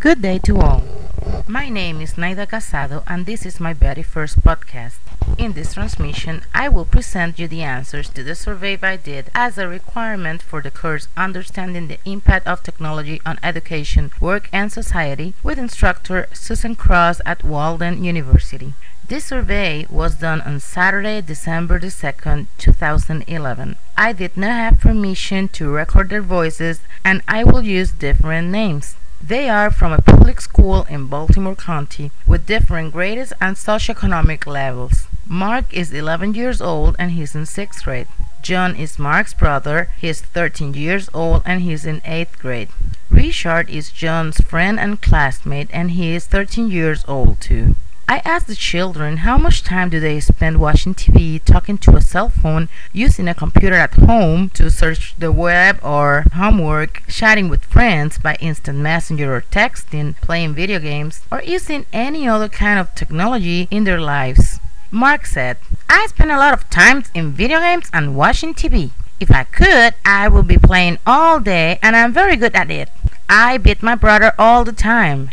Good day to all. My name is Naida Casado and this is my very first podcast. In this transmission, I will present you the answers to the survey I did as a requirement for the course Understanding the Impact of Technology on Education, Work and Society with instructor Susan Cross at Walden University. This survey was done on Saturday, December the 2nd, 2011. I did not have permission to record their voices and I will use different names. They are from a public school in Baltimore County with different grades and socioeconomic levels. Mark is 11 years old and he's in 6th grade. John is Mark's brother. He's 13 years old and he's in 8th grade. Richard is John's friend and classmate and he is 13 years old too. I asked the children how much time do they spend watching TV, talking to a cell phone, using a computer at home to search the web or homework, chatting with friends by instant messenger or texting, playing video games, or using any other kind of technology in their lives. Mark said, I spend a lot of time in video games and watching TV. If I could, I would be playing all day and I'm very good at it. I beat my brother all the time.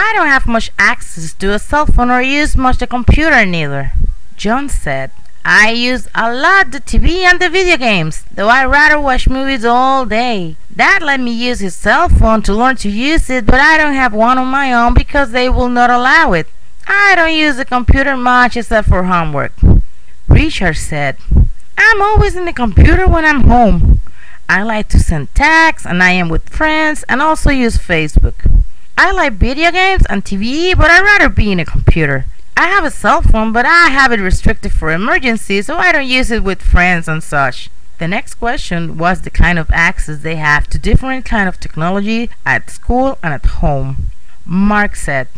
I don't have much access to a cell phone or use much the computer neither. John said, I use a lot the TV and the video games, though I rather watch movies all day. Dad let me use his cell phone to learn to use it, but I don't have one on my own because they will not allow it. I don't use the computer much except for homework. Richard said, I'm always in the computer when I'm home. I like to send texts and I am with friends and also use Facebook. I like video games and TV, but I'd rather be in a computer. I have a cell phone, but I have it restricted for emergencies, so I don't use it with friends and such. The next question was the kind of access they have to different kind of technology at school and at home. Mark said,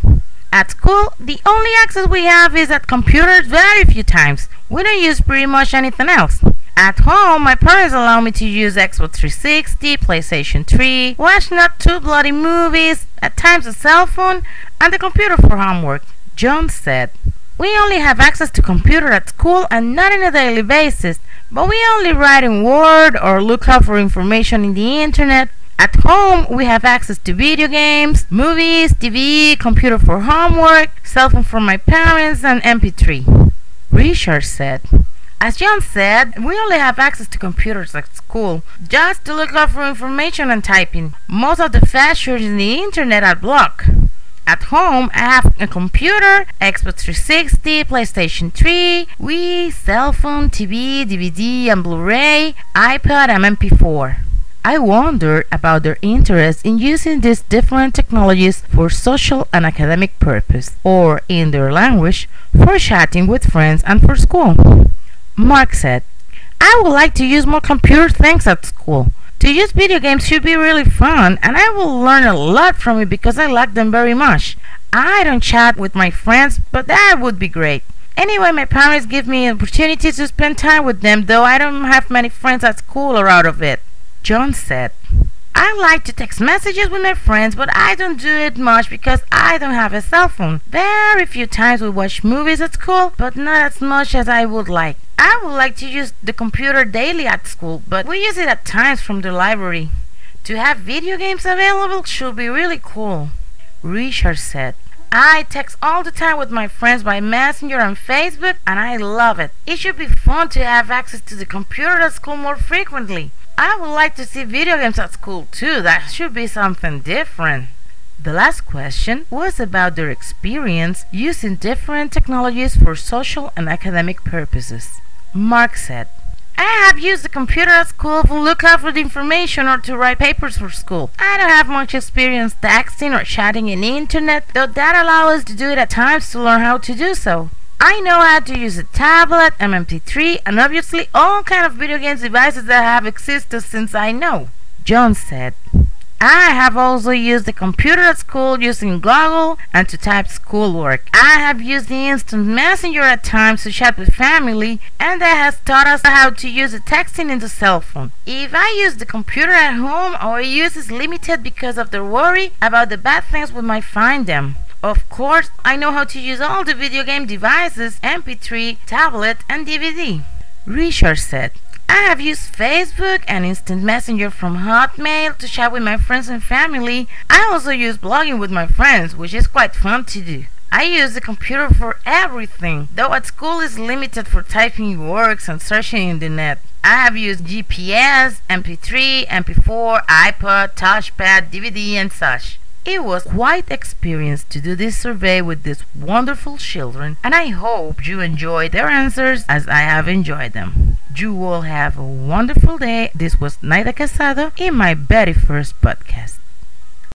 At school, the only access we have is at computers very few times. We don't use pretty much anything else. At home, my parents allow me to use Xbox 360, PlayStation 3, watch not too bloody movies, at times a cell phone, and the computer for homework. John said, We only have access to computer at school and not on a daily basis, but we only write in Word or look up for information in the internet. At home, we have access to video games, movies, TV, computer for homework, cell phone for my parents, and MP3. Richard said, as John said, we only have access to computers at school, just to look up for information and typing. Most of the features in the internet are blocked. At home, I have a computer, Xbox 360, PlayStation 3, Wii, cell phone, TV, DVD, and Blu-ray, iPod, and MP4. I wonder about their interest in using these different technologies for social and academic purpose, or in their language, for chatting with friends and for school. Mark said, I would like to use more computer things at school. To use video games should be really fun, and I will learn a lot from it because I like them very much. I don't chat with my friends, but that would be great. Anyway, my parents give me an opportunity to spend time with them, though I don't have many friends at school or out of it. John said, I like to text messages with my friends, but I don't do it much because I don't have a cell phone. Very few times we watch movies at school, but not as much as I would like. I would like to use the computer daily at school, but we use it at times from the library. To have video games available should be really cool. Richard said, I text all the time with my friends by Messenger and Facebook, and I love it. It should be fun to have access to the computer at school more frequently. I would like to see video games at school too. That should be something different. The last question was about their experience using different technologies for social and academic purposes. Mark said, I have used the computer at school to look up for the information or to write papers for school. I don't have much experience texting or chatting in the internet, though that allows us to do it at times to learn how to do so. I know how to use a tablet, MP3, and obviously all kind of video games devices that have existed since I know. John said, I have also used the computer at school using Google and to type schoolwork. I have used the instant messenger at times to chat with family and that has taught us how to use the texting in the cell phone. If I use the computer at home, our use is limited because of the worry about the bad things we might find them. Of course, I know how to use all the video game devices, MP3, tablet, and DVD. Richard said, I have used Facebook and Instant Messenger from Hotmail to chat with my friends and family. I also use blogging with my friends, which is quite fun to do. I use the computer for everything, though at school is limited for typing works and searching in the net. I have used GPS, MP3, MP4, iPod, touchpad, DVD, and such. It was quite experience to do this survey with these wonderful children, and I hope you enjoyed their answers as I have enjoyed them. You all have a wonderful day. This was Naida Casado in my very first podcast.